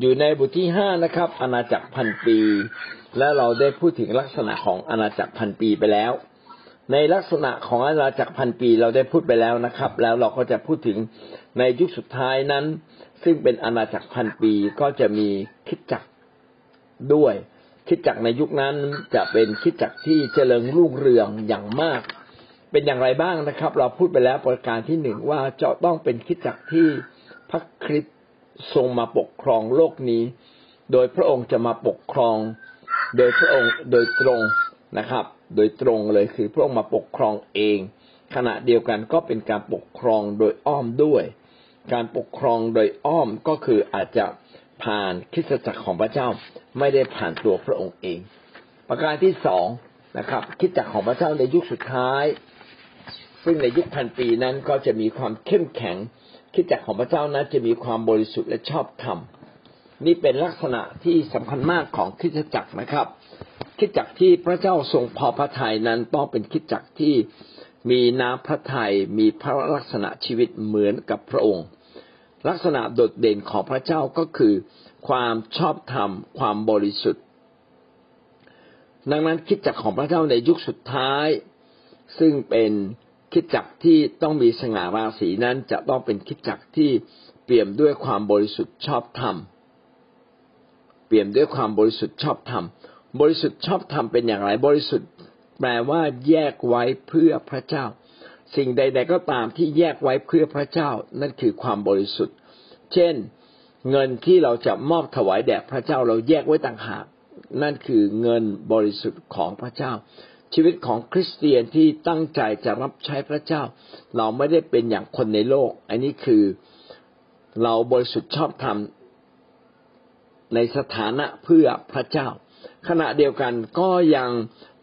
อยู่ในบทที่ห้านะครับ อาณาจักรพันปี และเราได้พูดถึงลักษณะของอาณาจักรพันปีไปแล้ว ในลักษณะของอาณาจักรพันปีเราได้พูดไปแล้วนะครับ แล้วเราก็จะพูดถึงในยุคสุดท้ายนั้น ซึ่งเป็นอาณาจักรพันปีก็จะมีคิดจักรด้วย คิดจักรในยุคนั้นจะเป็นคิดจักรที่เจริญรุ่งเรืองอย่างมาก เป็นอย่างไรบ้างนะครับ เราพูดไปแล้วประการที่หนึ่งว่าจะต้องเป็นคิดจักรที่พระคริสต ทรงมาปกครองโลกนี้ โดยพระองค์จะมาปกครอง โดยพระองค์โดยตรงนะครับ โดยตรงเลยคือพระองค์มาปกครองเอง ขณะเดียวกันก็เป็นการปกครองโดยอ้อมด้วย การปกครองโดยอ้อมก็คืออาจจะผ่านคิสตจักรของพระเจ้าไม่ได้ผ่านตัวพระองค์เอง ประการที่สองนะครับคริสตจักรของพระเจ้าในยุคสุดท้าย ซึ่งในยุคพันปีนั้นก็จะมีความเข้มแข็ง คิดจักรของพระเจ้านั้นจะมีความบริสุทธิ์และชอบธรรมนี่เป็นลักษณะที่สำคัญมากของคิดจักรนะครับ คิดจักรที่พระเจ้าทรงพอพระทัยนั้นต้องเป็นคิดจักรที่มีน้ำพระทัยมีพระลักษณะชีวิตเหมือนกับพระองค์ ลักษณะโดดเด่นของพระเจ้าก็คือ ความชอบธรรม ความบริสุทธิ์ ดังนั้นคิดจักรของพระเจ้าในยุคสุดท้าย ซึ่งเป็น คิดจักที่ต้องมีสง่าราศีนั้นจะต้องเป็นคิดจักที่เปี่ยมด้วยความบริสุทธิ์ชอบธรรม เปี่ยมด้วยความบริสุทธิ์ชอบธรรม บริสุทธิ์ชอบธรรมเป็นอย่างไร บริสุทธิ์แปลว่าแยกไว้เพื่อพระเจ้า สิ่งใด ๆ ก็ตามที่แยกไว้เพื่อพระเจ้า นั่นคือความบริสุทธิ์ เช่น เงินที่เราจะมอบถวายแด่พระเจ้าเราแยกไว้ต่างหาก นั่นคือเงินบริสุทธิ์ของพระเจ้า ชีวิตของคริสเตียนที่ตั้งใจจะรับใช้พระเจ้า เราไม่ได้เป็นอย่างคนในโลก อันนี้คือเราบริสุทธิ์ชอบธรรมในสถานะเพื่อพระเจ้า ขณะเดียวกันก็ยัง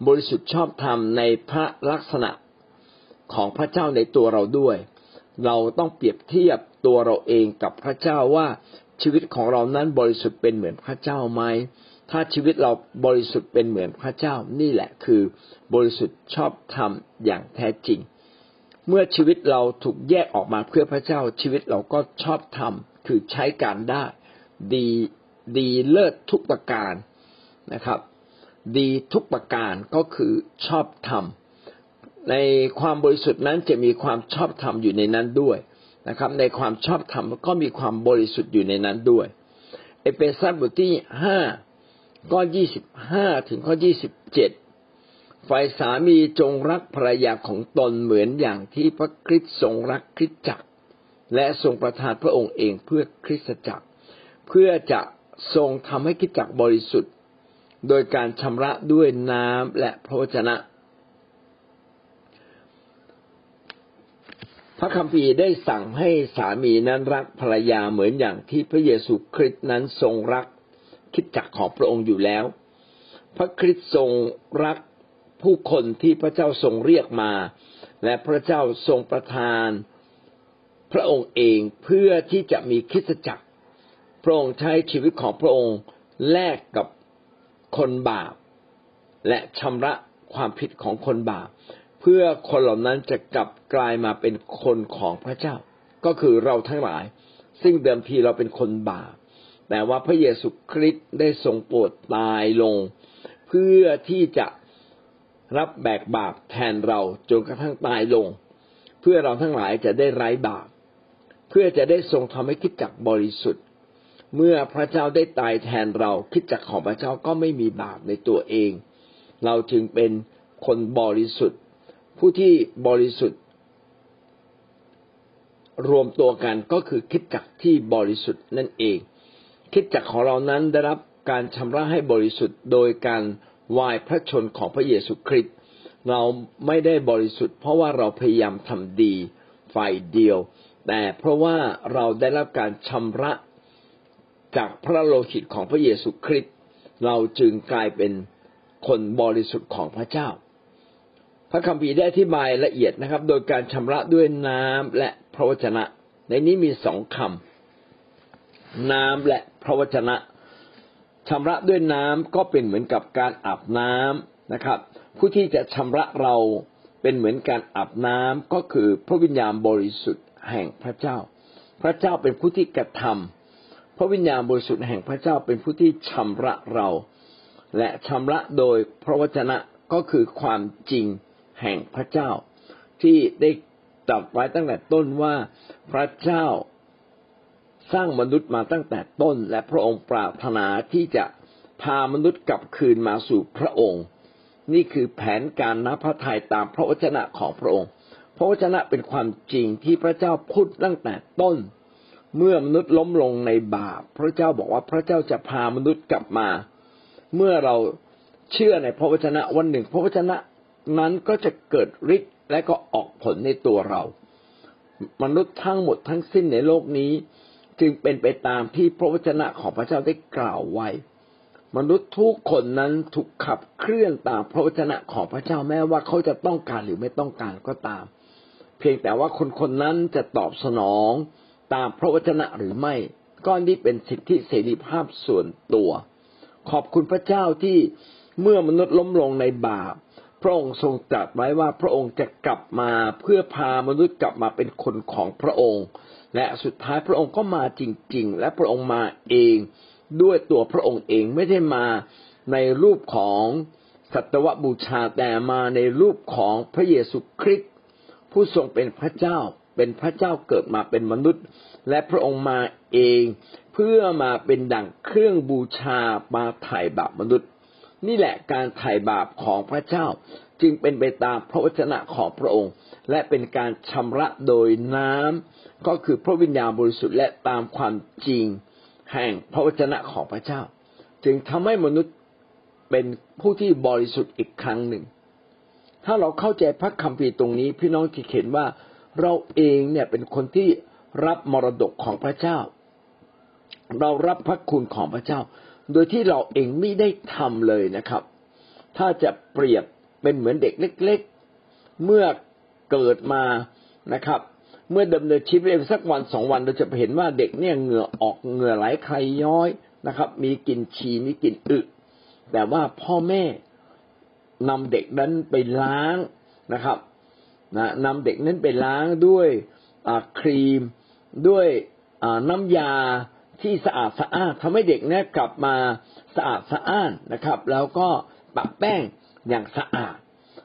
บริสุทธิ์ชอบธรรมในพระลักษณะของพระเจ้าในตัวเราด้วย เราต้องเปรียบเทียบตัวเราเองกับพระเจ้าว่าชีวิตของเรานั้นบริสุทธิ์เป็นเหมือนพระเจ้าไหม ถ้าชีวิตเราบริสุทธิ์เป็นเหมือนพระเจ้านี่แหละคือบริสุทธิ์ชอบธรรมอย่างแท้จริง เมื่อชีวิตเราถูกแยกออกมาเพื่อพระเจ้าชีวิตเราก็ชอบธรรมคือใช้การได้ ดีดีเลิศทุกประการนะครับ ดีทุกประการก็คือชอบธรรมในความบริสุทธิ์นั้นจะมีความชอบธรรมอยู่ในนั้นด้วยนะครับ ในความชอบธรรมก็มีความบริสุทธิ์อยู่ในนั้นด้วย เอเปซัสบทที่ห้า ข้อยี่สิบห้าถึงข้อยี่สิบเจ็ดฝ่ายสามีจงรักภรรยาของตนเหมือนอย่างที่พระคริสต์ทรงรักคริสตจักร และทรงประทานพระองค์เองเพื่อคริสตจักร เพื่อจะทรงทำให้คริสตจักรบริสุทธิ์ โดยการชำระด้วยน้ำและพระวจนะ พระคัมภีร์ได้สั่งให้สามีนั้นรักภรรยาเหมือนอย่างที่พระเยซูคริสต์นั้นทรงรัก คิดจักของพระองค์อยู่แล้ว พระคริสต์ทรงรักผู้คนที่พระเจ้าทรงเรียกมา และพระเจ้าทรงประทาน พระองค์เองเพื่อที่จะมีคิดจักร พระองค์ใช้ชีวิตของพระองค์แลกกับคนบาป และชำระความผิดของคนบาป เพื่อคนเหล่านั้นจะกลับกลายมาเป็นคนของพระเจ้า ก็คือเราทั้งหลาย ซึ่งเดิมทีเราเป็นคนบาป แต่ว่าพระเยซูคริสต์ได้ทรงโปรดตายลง เพื่อที่จะรับแบกบาปแทนเราจนกระทั่งตายลง เพื่อเราทั้งหลายจะได้ไร้บาป เพื่อจะได้ทรงทำให้คิดจักบริสุทธิ์ เมื่อพระเจ้าได้ตายแทนเราคิดจักของพระเจ้าก็ไม่มีบาปในตัวเอง เราจึงเป็นคนบริสุทธิ์ ผู้ที่บริสุทธิ์ รวมตัวกันก็คือคิดจักที่บริสุทธิ์นั่นเอง คิดจักของเรานั้นได้รับการชำระให้บริสุทธิ์โดยการวายพระชนของพระเยซูคริสต์เราไม่ได้บริสุทธิ์ เพราะว่าเราพยายามทำดีฝ่ายเดียว แต่เพราะว่าเราได้รับการชำระจากพระโลหิตของพระเยซูคริสต์เราจึงกลายเป็นคนบริสุทธิ์ของพระเจ้า พระคัมภีร์ได้อธิบายละเอียดนะครับ โดยการชำระด้วยน้ำและพระวจนะ ในนี้มีสองคำ น้ำและพระวจนะชำระด้วยน้ำก็เป็นเหมือนกับการอาบน้ำนะครับ ผู้ที่จะชำระเราเป็นเหมือนการอาบน้ำก็คือพระวิญญาณบริสุทธิ์แห่งพระเจ้า พระเจ้าเป็นผู้ที่กระทำพระวิญญาณบริสุทธิ์แห่งพระเจ้าเป็นผู้ที่ชำระเรา และชำระโดยพระวจนะก็คือความจริงแห่งพระเจ้า ที่ได้ตรัสไว้ตั้งแต่ต้นว่าพระเจ้า สร้างมนุษย์มาตั้งแต่ต้น และพระองค์ปรารถนาที่จะพามนุษย์กลับคืนมาสู่พระองค์ นี่คือแผนการนับพระทัยตามพระวจนะของพระองค์ พระวจนะเป็นความจริงที่พระเจ้าพูดตั้งแต่ต้น เมื่อมนุษย์ล้มลงในบาปพระเจ้าบอกว่าพระเจ้าจะพามนุษย์กลับมา เมื่อเราเชื่อในพระวจนะวันหนึ่ง พระวจนะนั้นก็จะเกิดฤทธิ์และก็ออกผลในตัวเรา มนุษย์ทั้งหมดทั้งสิ้นในโลกนี้ จึงเป็นไปตามที่พระวจนะของพระเจ้าได้กล่าวไว้ มนุษย์ทุกคนนั้นถูกขับเคลื่อนตามพระวจนะของพระเจ้าแม้ว่าเขาจะต้องการหรือไม่ต้องการก็ตาม เพียงแต่ว่าคนคนนั้นจะตอบสนองตามพระวจนะหรือไม่ ก็นี่เป็นสิทธิเสรีภาพส่วนตัว ขอบคุณพระเจ้าที่เมื่อมนุษย์ล้มลงในบาป ระองค์ทรงตรัสไว้ว่าพระองค์จะกลับมาเพื่อพามนุษย์กลับมาเป็นคนของพระองค์ และสุดท้ายพระองค์ก็มาจริง ๆ และพระองค์มาเองด้วยตัวพระองค์เองไม่ได้มาในรูปของสัตวบูชาแต่มาในรูปของพระเยซูคริสต์ผู้ทรงเป็นพระเจ้า เป็นพระเจ้าเกิดมาเป็นมนุษย์ และพระองค์มาเอง เพื่อมาเป็นดั่งเครื่องบูชามาไถ่บาปมนุษย์ นี่แหละการไถ่บาปของพระเจ้า จึงเป็นไปตามพระวจนะของพระองค์ และเป็นการชำระโดยน้ำก็คือพระวิญญาณบริสุทธิ์และตามความจริงแห่งพระวจนะของพระเจ้า จึงทำให้มนุษย์เป็นผู้ที่บริสุทธิ์อีกครั้งหนึ่ง ถ้าเราเข้าใจพระคัมภีร์ตรงนี้ พี่น้องจะเห็นว่าเราเองเนี่ยเป็นคนที่รับมรดกของพระเจ้า เรารับพระคุณของพระเจ้า โดยที่เราเองไม่ได้ทำเลยนะครับ ถ้าจะเปรียบเป็นเหมือนเด็กเล็ก ๆ เมื่อเกิดมานะครับ เมื่อดำเนินชีวิตสักวันสองวันเราจะเห็นว่าเด็กเนี่ยเหงื่อออกเหงื่อไหลใครย้อยนะครับ มีกลิ่นฉี่มีกลิ่นอึแต่ว่าพ่อแม่นำเด็กนั้นไปล้างนะครับนะนำเด็กนั้นไปล้างด้วยครีมด้วยน้ำยา ที่สะอาดสะอ้านทำให้เด็กเนี่ยกลับมาสะอาดสะอ้านนะครับ แล้วก็ปะแป้งอย่างสะอาด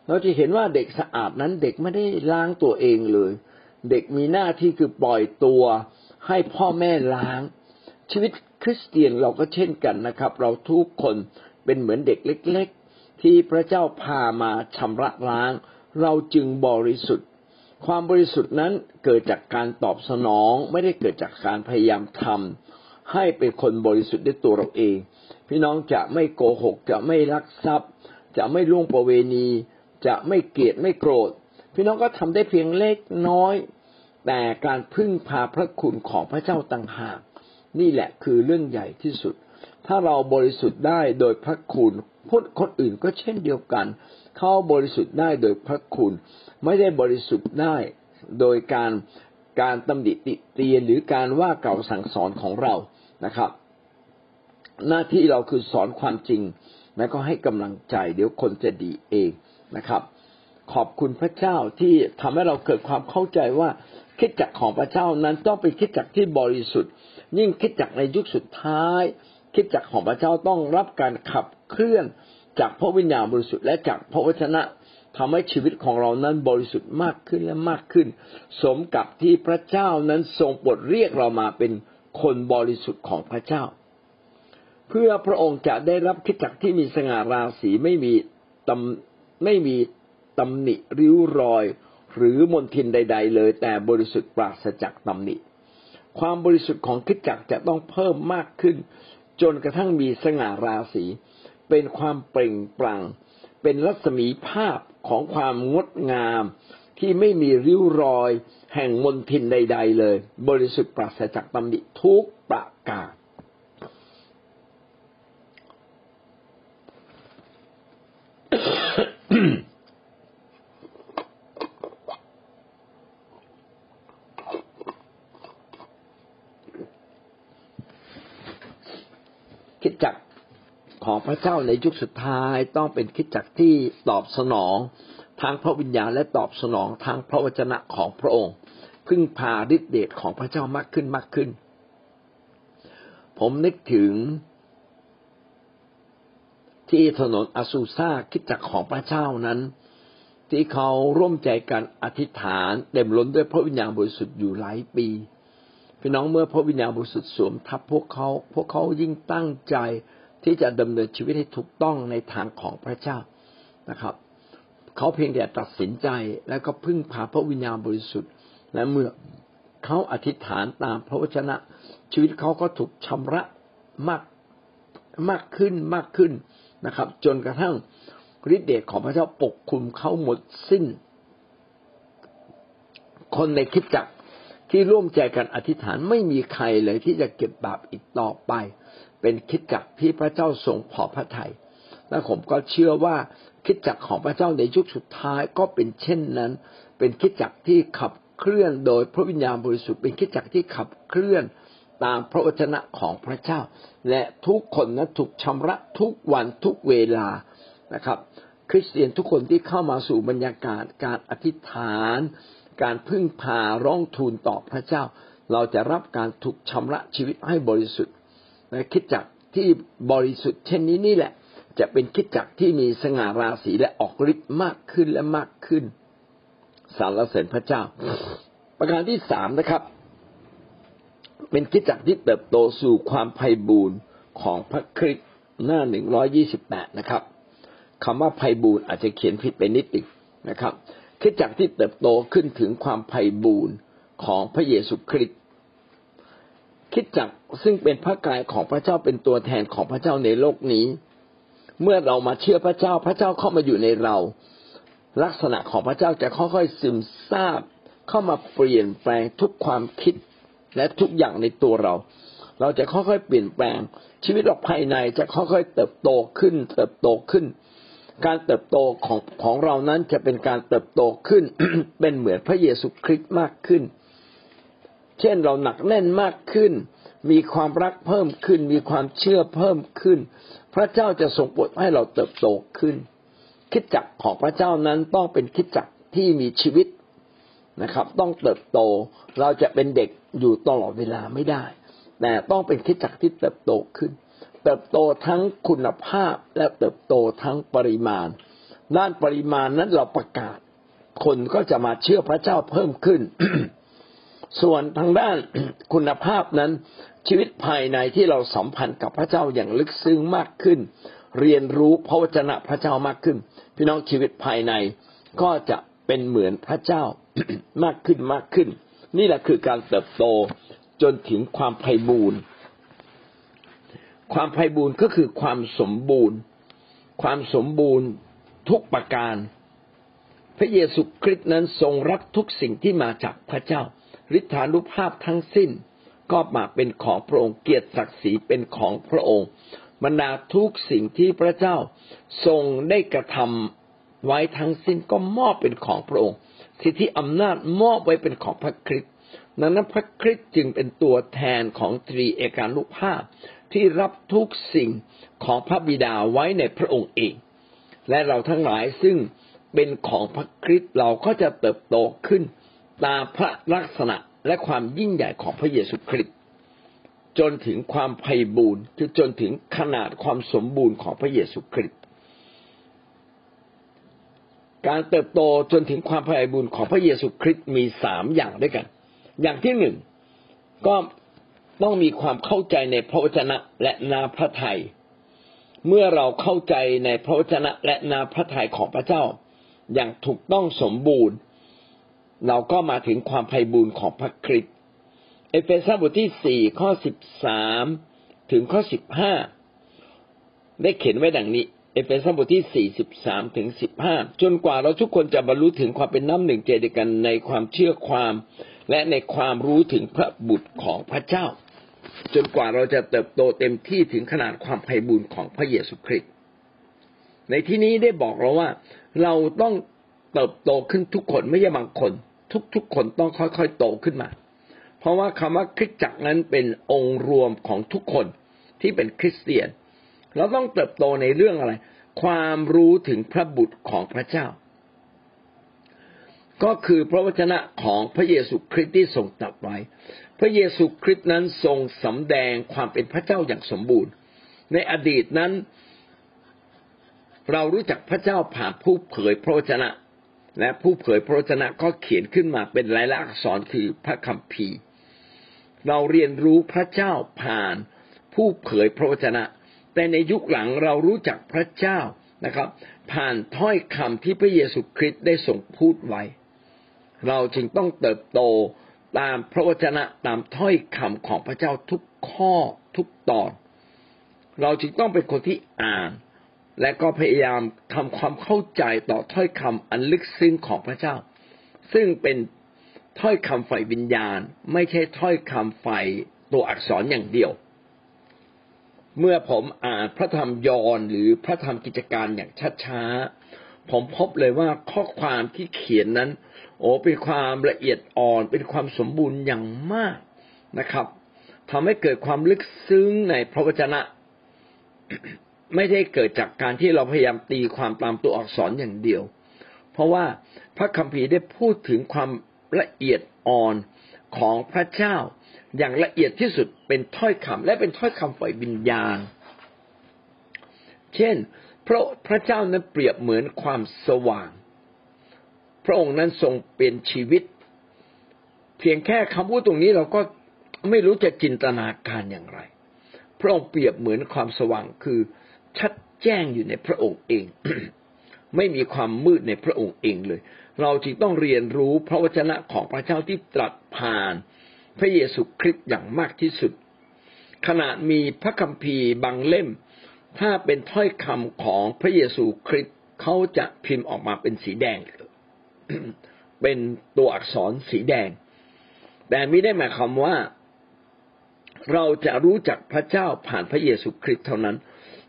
เราจะเห็นว่าเด็กสะอาดนั้นเด็กไม่ได้ล้างตัวเองเลย เด็กมีหน้าที่คือปล่อยตัวให้พ่อแม่ล้าง ชีวิตคริสเตียนเราก็เช่นกันนะครับ เราทุกคนเป็นเหมือนเด็กเล็ก ๆ ที่พระเจ้าพามาชำระล้าง เราจึงบริสุทธิ์ ความบริสุทธิ์นั้นเกิดจากการตอบสนองไม่ได้เกิดจากการพยายามทำ ให้เป็นคนบริสุทธิ์ด้วยตัวเราเอง พี่น้องจะไม่โกหก จะไม่ลักทรัพย์ จะไม่ล่วงประเวณี จะไม่เกลียดไม่โกรธ พี่น้องก็ทำได้เพียงเล็กน้อย แต่การพึ่งพาพระคุณของพระเจ้าต่างหาก นี่แหละคือเรื่องใหญ่ที่สุด ถ้าเราบริสุทธิ์ได้โดยพระคุณพูดคนอื่นก็เช่นเดียวกัน เขาบริสุทธิ์ได้โดยพระคุณ ไม่ได้บริสุทธิ์ได้โดยการการตำหนิติเตียนหรือการว่าเก่าสั่งสอนของเรา นะครับ หน้าที่เราคือสอนความจริง แล้วก็ให้กำลังใจ เดี๋ยวคนจะดีเองนะครับ ขอบคุณพระเจ้าที่ทำให้เราเกิดความเข้าใจว่าคิดจักของพระเจ้านั้นต้องเป็นคิดจักที่บริสุทธิ์ ยิ่งคิดจักในยุคสุดท้าย คิดจักของพระเจ้าต้องรับการขับเคลื่อนจากพระวิญญาณบริสุทธิ์และจากพระวจนะทำให้ชีวิตของเรานั้นบริสุทธิ์มากขึ้นและมากขึ้น สมกับที่พระเจ้านั้นทรงปลดเรียกเรามาเป็น คนบริสุทธิ์ของพระเจ้า เพื่อพระองค์จะได้รับคิดจักที่มีสง่าราศีไม่มีตำไม่มีตำหนิริ้วรอย หรือมนทินใด ๆ เลย แต่บริสุทธิ์ปราศจากตำหนิ ความบริสุทธิ์ของคิดจักจะต้องเพิ่มมากขึ้น จนกระทั่งมีสง่าราศี เป็นความเปล่งปลั่งเป็นรัศมีภาพของความงดงาม ที่ไม่มีริ้วรอย แห่งมนทินใด ๆ เลย บริสุทธิ์ปราศจากตำหนิทุกประการคิดจักของพระเจ้าในยุคสุดท้ายต้องเป็นคิดจักที่ตอบสนอง ทางพระวิญญาณและตอบสนองทางพระวจนะของพระองค์ พึ่งพาฤทธิเดชของพระเจ้ามากขึ้นมากขึ้น ผมนึกถึง ที่ถนนอซูซาคิดจักของพระเจ้านั้น ที่เขาร่วมใจกันอธิษฐานเต็มล้นด้วยพระวิญญาณบริสุทธิ์อยู่หลายปีพี่น้องเมื่อพระวิญญาณบริสุทธิ์สวมทับพวกเขา พวกเขายิ่งตั้งใจที่จะดำเนินชีวิตให้ถูกต้องในทางของพระเจ้านะครับ เขาเพียงแต่ตัดสินใจแล้วก็พึ่งพาพระวิญญาณบริสุทธิ์ และเมื่อเขาอธิษฐานตามพระวจนะ ชีวิตเขาก็ถูกชำระมากมากขึ้นมากขึ้นนะครับ จนกระทั่งฤทธิเดชของพระเจ้าปกคลุมเขาหมดสิ้น คนในคิดจักที่ร่วมใจกันอธิษฐานไม่มีใครเลยที่จะเก็บบาปอีกต่อไป เป็นคิดจักที่พระเจ้าทรงพอพระทยัย และผมก็เชื่อว่าคิดจักของพระเจ้าในยุคสุดท้ายก็เป็นเช่นนั้น เป็นคิดจักที่ขับเคลื่อนโดยพระวิญญาณบริสุทธิ์เป็นคิดจักที่ขับเคลื่อนตามพระวจนะของพระเจ้า และทุกคนนั้นถูกชำระทุกวันทุกเวลานะครับ คริสเตียนทุกคนที่เข้ามาสู่บรรยากาศการอธิษฐาน การพึ่งพาร้องทูลต่อพระเจ้า เราจะรับการถูกชำระชีวิตให้บริสุทธิ์และคิดจักที่บริสุทธิ์เช่นนี้นี่แหละ จะเป็นคิดจักที่มีสง่าราศีและออกฤทธิ์มากขึ้นและมากขึ้น สารเสริญพระเจ้า ประการที่สามนะครับ เป็นคิดจักที่เติบโตสู่ความไพ่บูรณ์ของพระคริสต์หน้าหนึ่งร้อยี่สิบแปดนะครับคำว่าไพ่บูรณ์อาจจะเขียนผิดไปนิดนึงนะครับคิดจักที่เติบโตขึ้นถึงความไพ่บูรณ์ของพระเยซูคริสต์คิดจักซึ่งเป็นพระกายของพระเจ้าเป็นตัวแทนของพระเจ้าในโลกนี้ เมื่อเรามาเชื่อพระเจ้าพระเจ้าเข้ามาอยู่ในเรา ลักษณะของพระเจ้าจะค่อยๆซึมซาบเข้ามาเปลี่ยนแปลงทุกความคิดและทุกอย่างในตัวเรา เราจะค่อยๆเปลี่ยนแปลง ชีวิตเราภายในจะค่อยๆเติบโตขึ้น เติบโตขึ้น การเติบโตของของเรานั้นจะเป็นการเติบโตขึ้น เป็นเหมือนพระเยซูคริสต์มากขึ้น เช่นเราหนักแน่นมากขึ้น มีความรักเพิ่มขึ้น มีความเชื่อเพิ่มขึ้น พระเจ้าจะทรงโปรดให้เราเติบโตขึ้น คิดจักของพระเจ้านั้นต้องเป็นคิดจักที่มีชีวิตนะครับ ต้องเติบโตเราจะเป็นเด็กอยู่ตลอดเวลาไม่ได้ แต่ต้องเป็นคิดจักที่เติบโตขึ้น เติบโตทั้งคุณภาพและเติบโตทั้งปริมาณ ด้านปริมาณนั้นเราประกาศ คนก็จะมาเชื่อพระเจ้าเพิ่มขึ้น ส่วนทางด้านคุณภาพนั้น ชีวิตภายในที่เราสัมพันธ์กับพระเจ้าอย่างลึกซึ้งมากขึ้น เรียนรู้พระวจนะพระเจ้ามากขึ้น พี่น้องชีวิตภายในก็จะเป็นเหมือนพระเจ้ามากขึ้นมากขึ้น นี่แหละคือการเติบโตจนถึงความไพ่บูรณ์ความไพ่บูรณ์ก็คือความสมบูรณ์ ความสมบูรณ์ทุกประการ พระเยซูคริสต์นั้นทรงรักทุกสิ่งที่มาจากพระเจ้าฤทธานุภาพทั้งสิ้น ก็มาเป็นของพระองค์เกียรติศักดิ์ศรีเป็นของพระองค์บรรดาทุกสิ่งที่พระเจ้าทรงได้กระทำไว้ทั้งสิ้นก็มอบเป็นของพระองค์ สิทธิอำนาจมอบไว้เป็นของพระคริสต์นั้นพระคริสต์จึงเป็นตัวแทนของตรีเอกานุภาพ ที่รับทุกสิ่งของพระบิดาไว้ในพระองค์เอง และเราทั้งหลายซึ่งเป็นของพระคริสต์เราก็จะเติบโตขึ้นตามพระลักษณะ และความยิ่งใหญ่ของพระเยซูคริสต์จนถึงความไพ่บูรณ์คือจนถึงขนาดความสมบูรณ์ของพระเยซูคริสต์การเติบโตจนถึงความไพบูลย์ของพระเยซูคริสต์มีสามอย่างด้วยกัน อย่างที่หนึ่งก็ต้องมีความเข้าใจในพระวจนะและน้ำพระทัยเมื่อเราเข้าใจในพระวจนะและน้ำพระทัยของพระเจ้า อย่างถูกต้องสมบูรณ์ เราก็มาถึงความไพบูลย์ของพระคริสต์เอเฟซัสบทที่สี่ข้อสิบสามถึงข้อสิบห้าได้เขียนไว้ดังนี้ เอเฟซัสบทที่สี่สิบสามถึงสิบห้าจนกว่าเราทุกคนจะบรรลุถึงความเป็นน้ำหนึ่งใจเดียวกันในความเชื่อความ และในความรู้ถึงพระบุตรของพระเจ้า จนกว่าเราจะเติบโตเต็มที่ถึงขนาดความไพ่บูรณ์ของพระเยซูคริสต์ในที่นี้ได้บอกเราว่า เราต้องเติบโตขึ้นทุกคนไม่ใช่บางคน ทุกๆคนต้องค่อยๆโตขึ้นมา เพราะว่าคำว่าคริสตจักรนั้นเป็นองค์รวมของทุกคนที่เป็นคริสเตียน เราต้องเติบโตในเรื่องอะไร ความรู้ถึงพระบุตรของพระเจ้า ก็คือพระวจนะของพระเยซูคริสต์ที่ทรงตรัสไว้ พระเยซูคริสต์นั้นทรงสำแดงความเป็นพระเจ้าอย่างสมบูรณ์ ในอดีตนั้น เรารู้จักพระเจ้าผ่านผู้เผยพระวจนะ และผู้เผยพระวจนะก็เขียนขึ้นมาเป็นลายลักษณ์อักษรคือพระคัมภีร์ เราเรียนรู้พระเจ้าผ่านผู้เผยพระวจนะ แต่ในยุคหลังเรารู้จักพระเจ้านะครับ ผ่านถ้อยคำที่พระเยซูคริสต์ได้ทรงพูดไว้ เราจึงต้องเติบโตตามพระวจนะตามถ้อยคำของพระเจ้าทุกข้อทุกตอน เราจึงต้องเป็นคนที่อ่าน และก็พยายามทำความเข้าใจต่อถ้อยคำอันลึกซึ้งของพระเจ้า ซึ่งเป็นถ้อยคำฝ่ายวิญญาณ ไม่ใช่ถ้อยคำฝ่ายตัวอักษรอย่างเดียว เมื่อผมอ่านพระธรรมยอห์นหรือพระธรรมกิจการอย่างช้าๆผมพบเลยว่าข้อความที่เขียนนั้น โอ้เป็นความละเอียดอ่อน เป็นความสมบูรณ์อย่างมากนะครับทำให้เกิดความลึกซึ้งในพระวจนะ ไม่ได้เกิดจากการที่เราพยายามตีความตามตัวอักษรอย่างเดียว เพราะว่าพระคัมภีร์ได้พูดถึงความละเอียดอ่อนของพระเจ้า อย่างละเอียดที่สุดเป็นถ้อยคำและเป็นถ้อยคำฝ่ายวิญญาณ เช่น พระพระเจ้านั้นเปรียบเหมือนความสว่าง พระองค์นั้นทรงเป็นชีวิต เพียงแค่คำพูดตรงนี้เราก็ไม่รู้จะจินตนาการอย่างไร พระองค์เปรียบเหมือนความสว่างคือ ชัดแจ้งอยู่ในพระองค์เอง ไม่มีความมืดในพระองค์เองเลย เราจึงต้องเรียนรู้พระวจนะของพระเจ้าที่ตรัสผ่าน พระเยซูคริสต์อย่างมากที่สุดขณะมีพระคัมภีร์บางเล่ม ถ้าเป็นถ้อยคำของพระเยซูคริสต์เขาจะพิมพ์ออกมาเป็นสีแดงเป็นตัวอักษรสีแดง แต่ไม่ได้หมายความว่าเราจะรู้จักพระเจ้าผ่านพระเยซูคริสต์เท่านั้น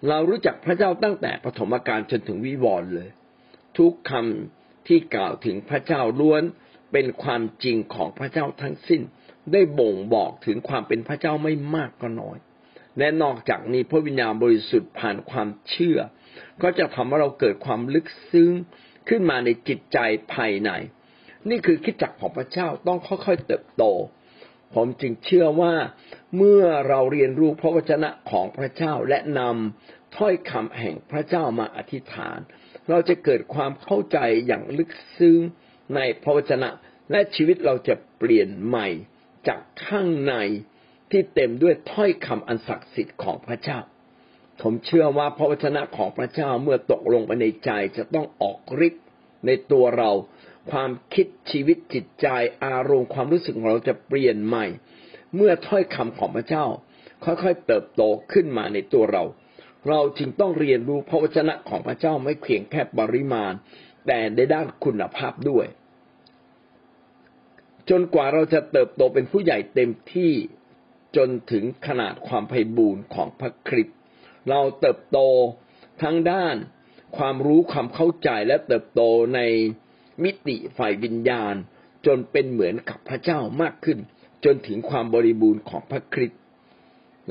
เรารู้จักพระเจ้าตั้งแต่ปฐมกาลจนถึงวิวรณ์เลย ทุกคำที่กล่าวถึงพระเจ้าล้วนเป็นความจริงของพระเจ้าทั้งสิ้น ได้บ่งบอกถึงความเป็นพระเจ้าไม่มากก็น้อย และนอกจากนี้พระวิญญาณบริสุทธิ์ผ่านความเชื่อ ก็จะทำให้เราเกิดความลึกซึ้งขึ้นมาในจิตใจภายใน นี่คือคิดจักของพระเจ้าต้องค่อยๆเติบโต ผมจึงเชื่อว่าเมื่อเราเรียนรู้พระวจนะของพระเจ้าและนำถ้อยคำแห่งพระเจ้ามาอธิษฐาน เราจะเกิดความเข้าใจอย่างลึกซึ้งในพระวจนะ และชีวิตเราจะเปลี่ยนใหม่จากข้างในที่เต็มด้วยถ้อยคำอันศักดิ์สิทธิ์ของพระเจ้า ผมเชื่อว่าพระวจนะของพระเจ้าเมื่อตกลงไปในใจจะต้องออกฤทธิ์ในตัวเรา ความคิดชีวิตจิตใจอารมณ์ความรู้สึกของเราจะเปลี่ยนใหม่ เมื่อถ้อยคำของพระเจ้า ค่อยๆเติบโตขึ้นมาในตัวเรา เราจึงต้องเรียนรู้พระวจนะของพระเจ้าไม่เพียงแค่ปริมาณ แต่ในด้านคุณภาพด้วย จนกว่าเราจะเติบโตเป็นผู้ใหญ่เต็มที่จนถึงขนาดความไพ่บูรณ์ของพระคริสต์เราเติบโตทั้งด้านความรู้ความเข้าใจและเติบโตใน มิติฝ่ายวิญญาณ จนเป็นเหมือนกับพระเจ้ามากขึ้น จนถึงความบริบูรณ์ของพระคริสต์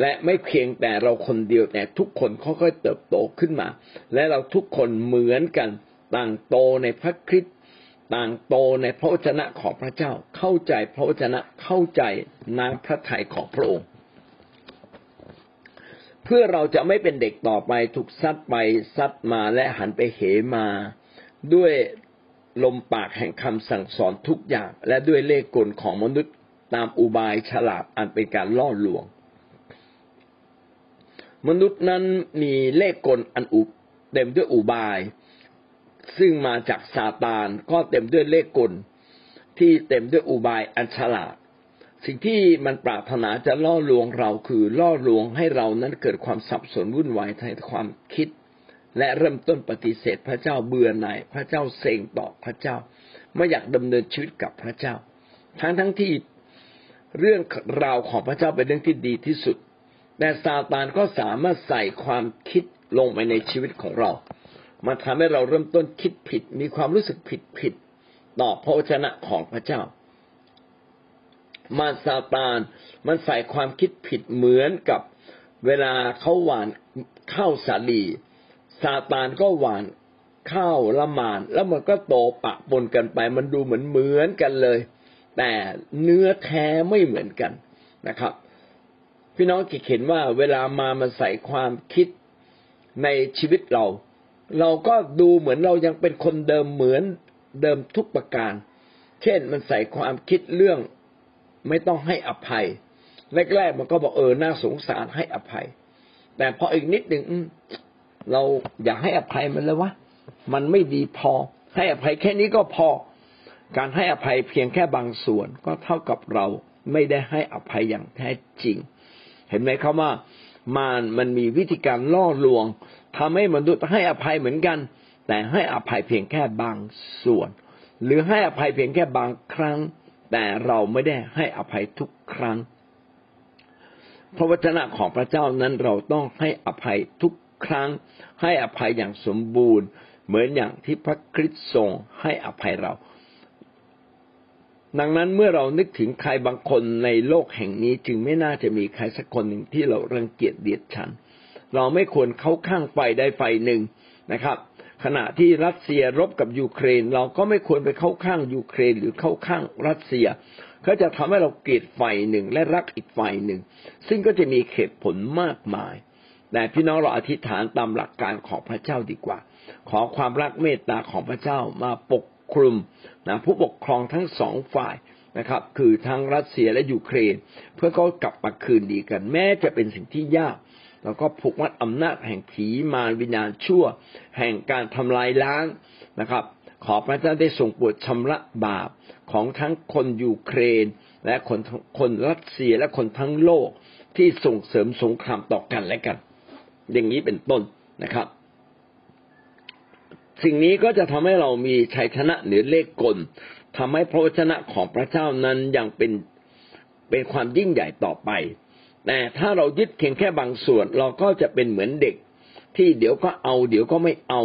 และไม่เพียงแต่เราคนเดียวแต่ทุกคนค่อยๆเติบโตขึ้นมา และเราทุกคนเหมือนกันต่างโตในพระคริสต์ต่างโตในพระวจนะของพระเจ้าเข้าใจพระวจนะเข้าใจน้ำพระทัยของพระองค์ เพื่อเราจะไม่เป็นเด็กต่อไปถูกซัดไปซัดมาและหันไปเหมา ด้วย ลมปากแห่งคำสั่งสอนทุกอย่าง และด้วยเลขกลของมนุษย์ตามอุบายฉลาดอันเป็นการล่อลวง มนุษย์นั้นมีเลขกลอันอุเต็มด้วยอุบาย ซึ่งมาจากซาตานก็เต็มด้วยเลขกล ที่เต็มด้วยอุบายอันฉลาด สิ่งที่มันปรารถนาจะล่อลวงเราคือล่อลวงให้เรานั้นเกิดความสับสนวุ่นวายในความคิด และเริ่มต้นปฏิเสธพระเจ้าเบื่อหน่ายพระเจ้าเสงต่อพระเจ้า ไม่อยากดำเนินชีวิตกับพระเจ้า ทั้งทั้งที่เรื่องราวของพระเจ้าเป็นเรื่องที่ดีที่สุด แต่ซาตานก็สามารถใส่ความคิดลงไปในชีวิตของเรา มันทำให้เราเริ่มต้นคิดผิด มีความรู้สึกผิดผิดต่อพระวจนะของพระเจ้า มารซาตานมันใส่ความคิดผิดเหมือนกับเวลาเขาหวานข้าวสาลี ซาตานก็หวานข้าวละมาน แล้วมันก็โตปะปนกันไป มันดูเหมือนเหมือนกันเลย แต่เนื้อแท้ไม่เหมือนกันนะครับ พี่น้องกิเห็นว่าเวลามามันใส่ความคิดในชีวิตเรา เราก็ดูเหมือนเรายังเป็นคนเดิมเหมือนเดิมทุกประการ เช่นมันใส่ความคิดเรื่องไม่ต้องให้อภัยแรกๆมันก็บอกเออน่าสงสารให้อภัย แต่พออีกนิดหนึ่ง เราอยากให้อภัยมันแล้วะมันไม่ดีพอ ให้อภัยแค่นี้ก็พอ การให้อภัยเพียงแค่บางส่วนก็เท่ากับเราไม่ได้ให้อภัยอย่างแท้จริง เห็นไหมครับว่ามารมันมีวิธีการล่อลวงทำให้มนุษย์ให้อภัยเหมือนกัน แต่ให้อภัยเพียงแค่บางส่วน หรือให้อภัยเพียงแค่บางครั้ง แต่เราไม่ได้ให้อภัยทุกครั้งพระวจนะของพระเจ้านั้นเราต้องให้อภัยทุก ครั้ง ให้อภัยอย่างสมบูรณ์ เหมือนอย่างที่พระคริสต์ทรงให้อภัยเรา ดังนั้นเมื่อเรานึกถึงใครบางคนในโลกแห่งนี้จึงไม่น่าจะมีใครสักคนหนึ่งที่เรารังเกียจเดียดฉัน เราไม่ควรเข้าข้างฝ่ายใดฝ่ายหนึ่งนะครับ ขณะที่รัสเซียรบกับยูเครน เราก็ไม่ควรไปเข้าข้างยูเครน หรือเข้าข้างรัสเซียเขาจะทำให้เราเกลียดฝ่ายหนึ่งและรักอีกฝ่ายหนึ่ง ซึ่งก็จะมีเหตุผลมากมาย แต่พี่น้องเราอธิษฐานตามหลักการของพระเจ้าดีกว่า ขอความรักเมตตาของพระเจ้ามาปกคลุมนะผู้ปกครองทั้งสองฝ่ายนะครับ คือทั้งรัสเซียและยูเครน เพื่อเขากลับมาคืนดีกัน แม้จะเป็นสิ่งที่ยากแล้วก็ผูกมัดอำนาจแห่งผีมารวิญญาณชั่ว แห่งการทำลายล้างนะครับ ขอพระเจ้าได้ทรงปวดชำระบาปของทั้งคนยูเครน และคนคนรัสเซียและคนทั้งโลกที่ส่งเสริมสงครามต่อกันและกัน อย่างนี้เป็นต้นนะครับ สิ่งนี้ก็จะทำให้เรามีชัยชนะเหนือเลขกลทำให้พระวจนะของพระเจ้านั้นยังเป็นเป็นความยิ่งใหญ่ต่อไป แต่ถ้าเรายึดเพียงแค่บางส่วนเราก็จะเป็นเหมือนเด็ก ที่เดี๋ยวก็เอาเดี๋ยวก็ไม่เอา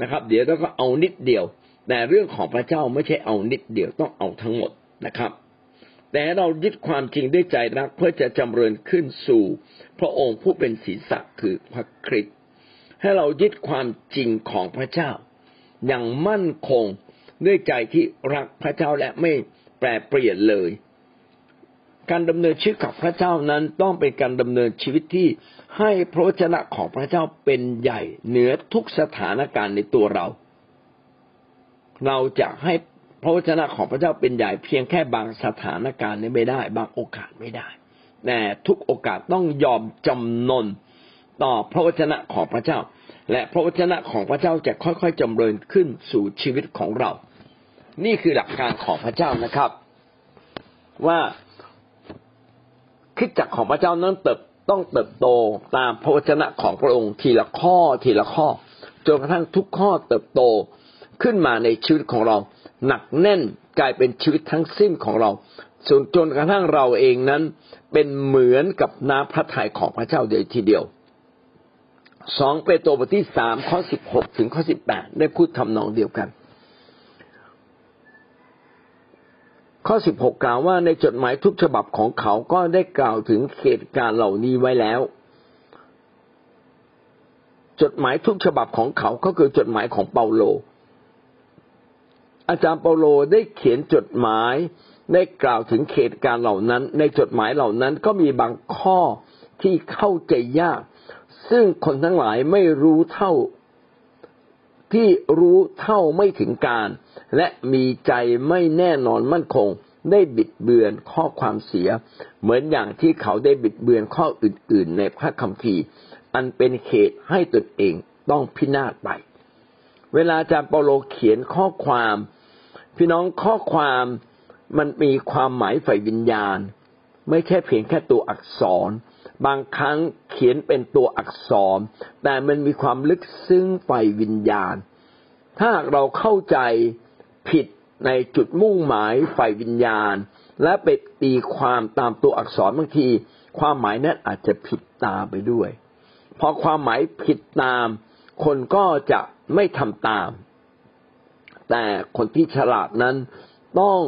นะครับ เดี๋ยวก็เอานิดเดียว แต่เรื่องของพระเจ้าไม่ใช่เอานิดเดียวต้องเอาทั้งหมดนะครับ แต่เรายึดความจริงด้วยใจรักเพื่อจะจำเริญขึ้นสู่ พระองค์ผู้เป็นศีรษะคือพระคริสต์ให้เรายึดความจริงของพระเจ้า อย่างมั่นคงด้วยใจที่รักพระเจ้าและไม่แปรเปลี่ยนเลย การดำเนินชีวิตกับพระเจ้านั้นต้องเป็นการดำเนินชีวิตที่ให้พระชนะของพระเจ้าเป็นใหญ่เหนือทุกสถานการณ์ในตัวเรา เราจะให้ พระวจนะของพระเจ้าเป็นใหญ่เพียงแค่บางสถานการณ์นี้ไม่ได้ บางโอกาสไม่ได้แต่ทุกโอกาสต้องยอมจำนนต่อพระวจนะของพระเจ้า และพระวจนะของพระเจ้าจะค่อยๆจำเริญขึ้นสู่ชีวิตของเรา นี่คือหลักการของพระเจ้านะครับ ว่าคิดจักของพระเจ้านั้นเติบต้องเติบโตตามพระวจนะของพระองค์ทีละข้อทีละข้อจนกระทั่งทุกข้อเติบโต ขึ้นมาในชีวิตของเรา หนักแน่นกลายเป็นชีวิตทั้งสิ้นของเราจนจนกระทั่งเราเองนั้น เป็นเหมือนกับน้ำพระทัยของพระเจ้าเดียวทีเดียวสองเปโตรบทที่สามข้อสิบหกถึงข้อสิบแปดได้พูดทำนองเดียวกัน ข้อสิบหกกล่าวว่าในจดหมายทุกฉบับของเขาก็ได้กล่าวถึงเหตุการณ์เหล่านี้ไว้แล้ว จดหมายทุกฉบับของเขาก็คือจดหมายของเปาโล อาจารย์เปาโลได้เขียนจดหมายได้กล่าวถึงเหตุการณ์เหล่านั้น ในจดหมายเหล่านั้นก็มีบางข้อที่เข้าใจยาก ซึ่งคนทั้งหลายไม่รู้เท่า ที่รู้เท่าไม่ถึงการ และมีใจไม่แน่นอนมั่นคง ได้บิดเบือนข้อความเสีย เหมือนอย่างที่เขาได้บิดเบือนข้ออื่น ๆ ในพระคัมภีร์ อันเป็นเหตุให้ตนเองต้องพินาศไป เวลาอาจารย์เปาโลเขียนข้อความ พี่น้องข้อความมันมีความหมายฝ่ายวิญญาณ ไม่แค่เพียงแค่ตัวอักษร บางครั้งเขียนเป็นตัวอักษร แต่มันมีความลึกซึ้งฝ่ายวิญญาณ ถ้าเราเข้าใจผิดในจุดมุ่งหมายฝ่ายวิญญาณ และไปตีความตามตัวอักษรบางที ความหมายนั้นอาจจะผิดตามไปด้วยพอความหมายผิดตาม คนก็จะไม่ทำตาม แต่คนที่ฉลาดนั้นต้อง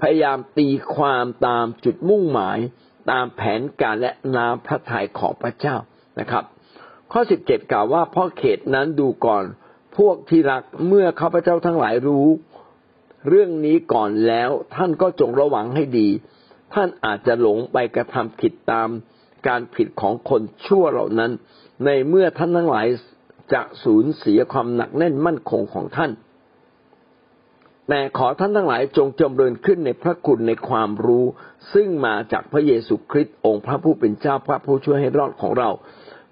พยายามตีความตามจุดมุ่งหมาย ตามแผนการและน้ำพระทัยของพระเจ้านะครับ ข้อสิบเจ็ดกล่าวว่าพ่อเขตนั้นดูก่อนพวกที่รักเมื่อข้าพเจ้าทั้งหลายรู้ เรื่องนี้ก่อนแล้วท่านก็จงระวังให้ดี ท่านอาจจะหลงไปกระทำผิดตามการผิดของคนชั่วเหล่านั้น ในเมื่อท่านทั้งหลายจะสูญเสียความหนักแน่นมั่นคงของท่าน แต่ขอท่านทั้งหลายจงจำเริญขึ้นในพระคุณในความรู้ ซึ่งมาจากพระเยซูคริสต์องค์พระผู้เป็นเจ้าพระผู้ช่วยให้รอดของเรา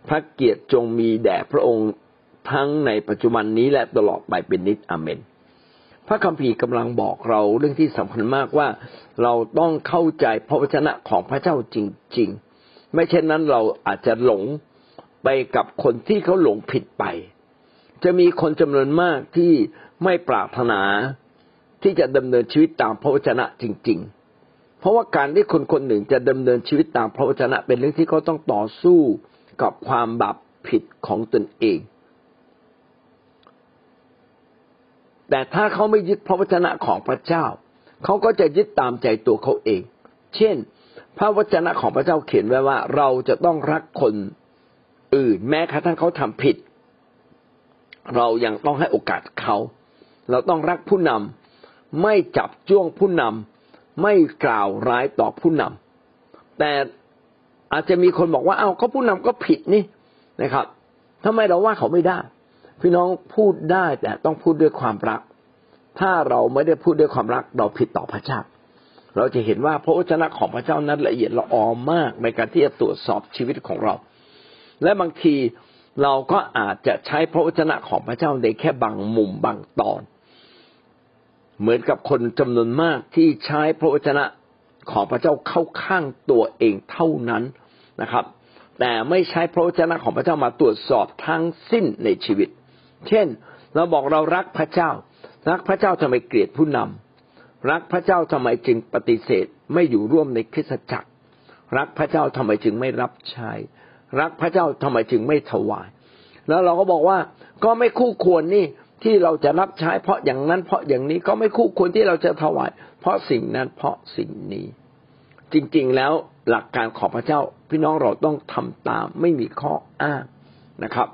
พระเกียรติจงมีแด่พระองค์ทั้งในปัจจุบันนี้และตลอดไปเป็นนิจอเมน พระคัมภีร์กำลังบอกเราเรื่องที่สำคัญมากว่าเราต้องเข้าใจพระวจนะของพระเจ้าจริง ๆ ไม่เช่นนั้นเราอาจจะหลงไปกับคนที่เขาหลงผิดไป จะมีคนจำนวนมากที่ไม่ปรารถนา ที่จะดำเนินชีวิตตามพระวจนะจริง ๆ เพราะว่าการที่คนคนหนึ่งจะดำเนินชีวิตตามพระวจนะ เป็นเรื่องที่เขาต้องต่อสู้กับความบาปผิดของตนเอง แต่ถ้าเขาไม่ยึดพระวจนะของพระเจ้า เขาก็จะยึดตามใจตัวเขาเอง เช่น พระวจนะของพระเจ้าเขียนไว้ว่า เราจะต้องรักคนอื่น แม้กระทั่งเขาทำผิด เรายังต้องให้โอกาสเขา เราต้องรักผู้นำ ไม่จับจ้วงผู้นำไม่กล่าวร้ายต่อผู้นำแต่อาจจะมีคนบอกว่าเอาเขาผู้นำก็ผิดนี่นะครับทำไมเราว่าเขาไม่ได้ พี่น้องพูดได้แต่ต้องพูดด้วยความรัก ถ้าเราไม่ได้พูดด้วยความรัก เราผิดต่อพระเจ้า เราจะเห็นว่าพระวจนะของพระเจ้านั้นละเอียดละออมากในการที่จะตรวจสอบชีวิตของเรา และบางทีเราก็อาจจะใช้พระวจนะของพระเจ้าในแค่บางมุมบางตอน เหมือนกับคนจำนวนมากที่ใช้พระวจนะของพระเจ้าเข้าข้างตัวเองเท่านั้นนะครับ แต่ไม่ใช้พระวจนะของพระเจ้ามาตรวจสอบทั้งสิ้นในชีวิต เช่น เราบอกเรารักพระเจ้า รักพระเจ้าทำไมเกลียดผู้นำรักพระเจ้าทำไมจึงปฏิเสธไม่อยู่ร่วมในคริสตจักร รักพระเจ้าทำไมจึงไม่รับใช้ รักพระเจ้าทำไมจึงไม่ถวาย แล้วเราก็บอกว่าก็ไม่คู่ควรนี่ ที่เราจะรับใช้เพราะอย่างนั้นเพราะอย่างนี้ก็ไม่คู่ควรที่เราจะถวาย เพราะสิ่งนั้นเพราะสิ่งนี้ จริงๆแล้วหลักการของพระเจ้า พี่น้องเราต้องทำตามไม่มีข้ออ้างนะครับ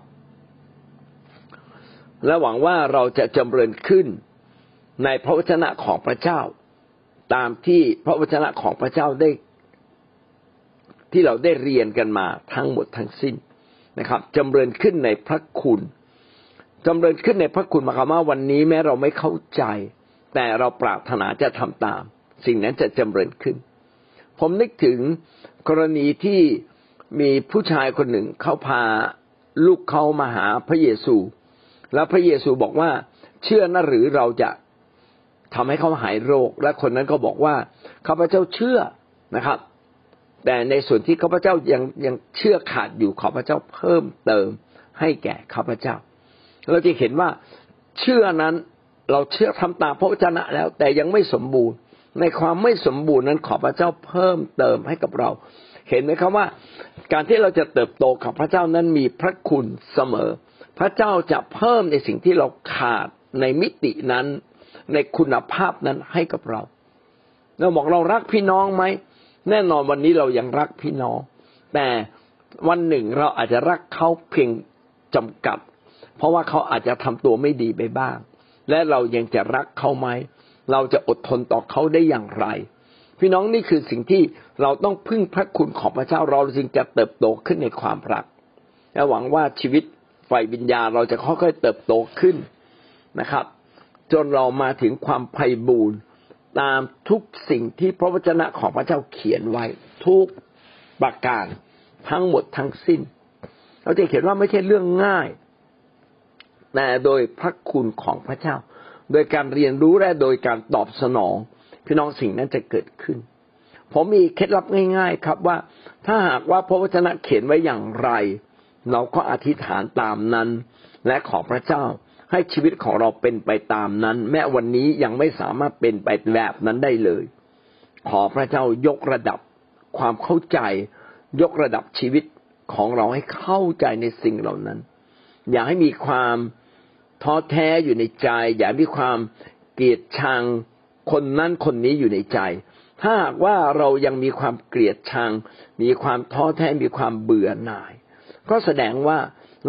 และหวังว่าเราจะจำเริญขึ้นในพระวจนะของพระเจ้า ตามที่พระวจนะของพระเจ้าได้ ที่เราได้เรียนกันมาทั้งหมดทั้งสิ้นนะครับจำเริญขึ้นในพระคุณ จำเริญขึ้นในพระคุณมาคามว่าวันนี้แม้เราไม่เข้าใจ แต่เราปรารถนาจะทำตาม สิ่งนั้นจะจำเริญขึ้น ผมนึกถึงกรณีที่มีผู้ชายคนหนึ่งเขาพาลูกเขามาหาพระเยซู แล้วพระเยซูบอกว่า เชื่อนะหรือเราจะทำให้เขาหายโรค และคนนั้นก็บอกว่าข้าพเจ้าเชื่อนะครับ แต่ในส่วนที่ข้าพเจ้ายังยังเชื่อขาดอยู่ข้าพเจ้าเพิ่มเติมให้แก่ข้าพเจ้า เราจะเห็นว่าเชื่อนั้นเราเชื่อทำตามพระวจนะแล้ว แต่ยังไม่สมบูรณ์ ในความไม่สมบูรณ์นั้นขอพระเจ้าเพิ่มเติมให้กับเรา เห็นไหมครับว่า การที่เราจะเติบโตกับพระเจ้านั้นมีพระคุณเสมอ พระเจ้าจะเพิ่มในสิ่งที่เราขาดในมิตินั้น ในคุณภาพนั้นให้กับเราเราบอกเรารักพี่น้องไหมแน่นอนวันนี้เรายังรักพี่น้อง แต่วันหนึ่งเราอาจจะรักเขาเพียงจำกัด เพราะว่าเขาอาจจะทำตัวไม่ดีไปบ้าง และเรายังจะรักเขาไหมเราจะอดทนต่อเขาได้อย่างไร พี่น้องนี่คือสิ่งที่เราต้องพึ่งพระคุณของพระเจ้าเราจึงจะเติบโตขึ้นในความรักและหวังว่าชีวิตฝ่ายวิญญาเราจะค่อยๆเติบโตขึ้นนะครับ จนเรามาถึงความไพ่บูรณ์ตามทุกสิ่งที่พระวจนะของพระเจ้าเขียนไว้ ทุกประการทั้งหมดทั้งสิ้น เราจะเห็นว่าไม่ใช่เรื่องง่าย แต่โดยพระคุณของพระเจ้า โดยการเรียนรู้และโดยการตอบสนอง พี่น้องสิ่งนั้นจะเกิดขึ้น ผมมีเคล็ดลับง่าย ๆ ครับว่า ถ้าหากว่าพระวจนะเขียนไว้อย่างไร เราก็อธิษฐานตามนั้น และขอพระเจ้าให้ชีวิตของเราเป็นไปตามนั้น แม้วันนี้ยังไม่สามารถเป็นไปแบบนั้นได้เลย ขอพระเจ้ายกระดับความเข้าใจ ยกระดับชีวิตของเราให้เข้าใจในสิ่งเหล่านั้น อย่าให้มีความ ท้อแท้อยู่ในใจ อย่ามีความเกลียดชังคนนั้นคนนี้อยู่ในใจ ถ้าหากว่าเรายังมีความเกลียดชัง มีความท้อแท้มีความเบื่อหน่าย ก็แสดงว่า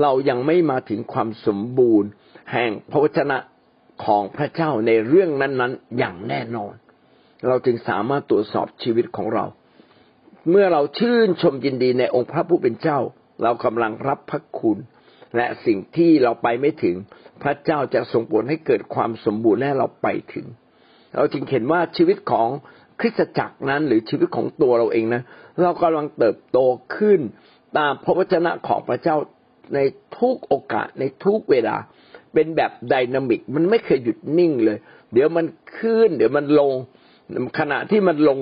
เรายังไม่มาถึงความสมบูรณ์ แห่งพระวจนะของพระเจ้าในเรื่องนั้นๆ อย่างแน่นอน เราจึงสามารถตรวจสอบชีวิตของเรา เมื่อเราชื่นชมยินดีในองค์พระผู้เป็นเจ้า เรากำลังรับพระคุณ และสิ่งที่เราไปไม่ถึง พระเจ้าจะทรงโปรดให้เกิดความสมบูรณ์และเราไปถึง เราจึงเห็นว่าชีวิตของคริสตจักรนั้น หรือชีวิตของตัวเราเองนะเรากำลังเติบโตขึ้นตามพระวจนะของพระเจ้าในทุกโอกาสในทุกเวลาเป็นแบบไดนามิก มันไม่เคยหยุดนิ่งเลย เดี๋ยวมันขึ้น เดี๋ยวมันลงขณะที่มันลง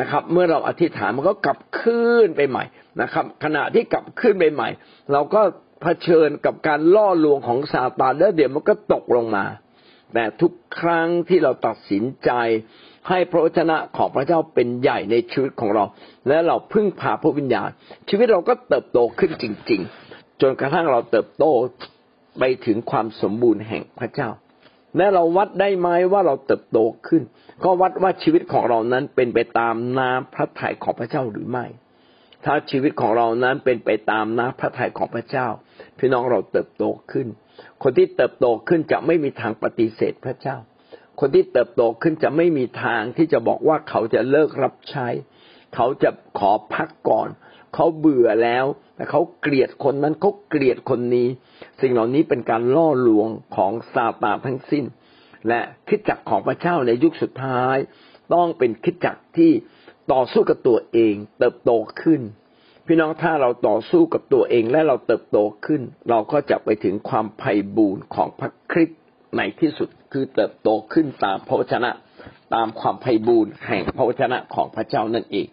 นะครับ เมื่อเราอธิษฐานมันก็กลับขึ้นไปใหม่นะครับ ขณะที่กลับขึ้นไปใหม่ เราก็ เผชิญกับการล่อลวงของซาตานแล้วเดี๋ยวมันก็ตกลงมา แต่ทุกครั้งที่เราตัดสินใจ ให้พระวจนะของพระเจ้าเป็นใหญ่ในชีวิตของเรา และเราพึ่งพาพระวิญญาณ ชีวิตเราก็เติบโตขึ้นจริง ๆ จนกระทั่งเราเติบโตไปถึงความสมบูรณ์แห่งพระเจ้า และเราวัดได้ไหมว่าเราเติบโตขึ้น ก็วัดว่าชีวิตของเรานั้นเป็นไปตามน้ำพระทัยของพระเจ้าหรือไม่ ถ้าชีวิตของเรานั้นเป็นไปตามน้ำพระทัยของพระเจ้า พี่น้องเราเติบโตขึ้น คนที่เติบโตขึ้นจะไม่มีทางปฏิเสธพระเจ้า คนที่เติบโตขึ้นจะไม่มีทางที่จะบอกว่าเขาจะเลิกรับใช้ เขาจะขอพักก่อน เขาเบื่อแล้วแต่เขาเกลียดคนนั้นเขาเกลียดคนนี้ สิ่งเหล่านี้เป็นการล่อลวงของซาตานทั้งสิ้น และคิดจักรของพระเจ้าในยุคสุดท้าย ต้องเป็นคิดจักรที่ ต่อสู้กับตัวเอง เติบโตขึ้น พี่น้องถ้าเราต่อสู้กับตัวเองและเราเติบโตขึ้น เราก็จะไปถึงความไพ่บูรณ์ของพระคริสต์ในที่สุดคือเติบโตขึ้นตามพระวจนะ ตามความไพ่บูรณ์แห่งพระวจนะของพระเจ้านั่นเอง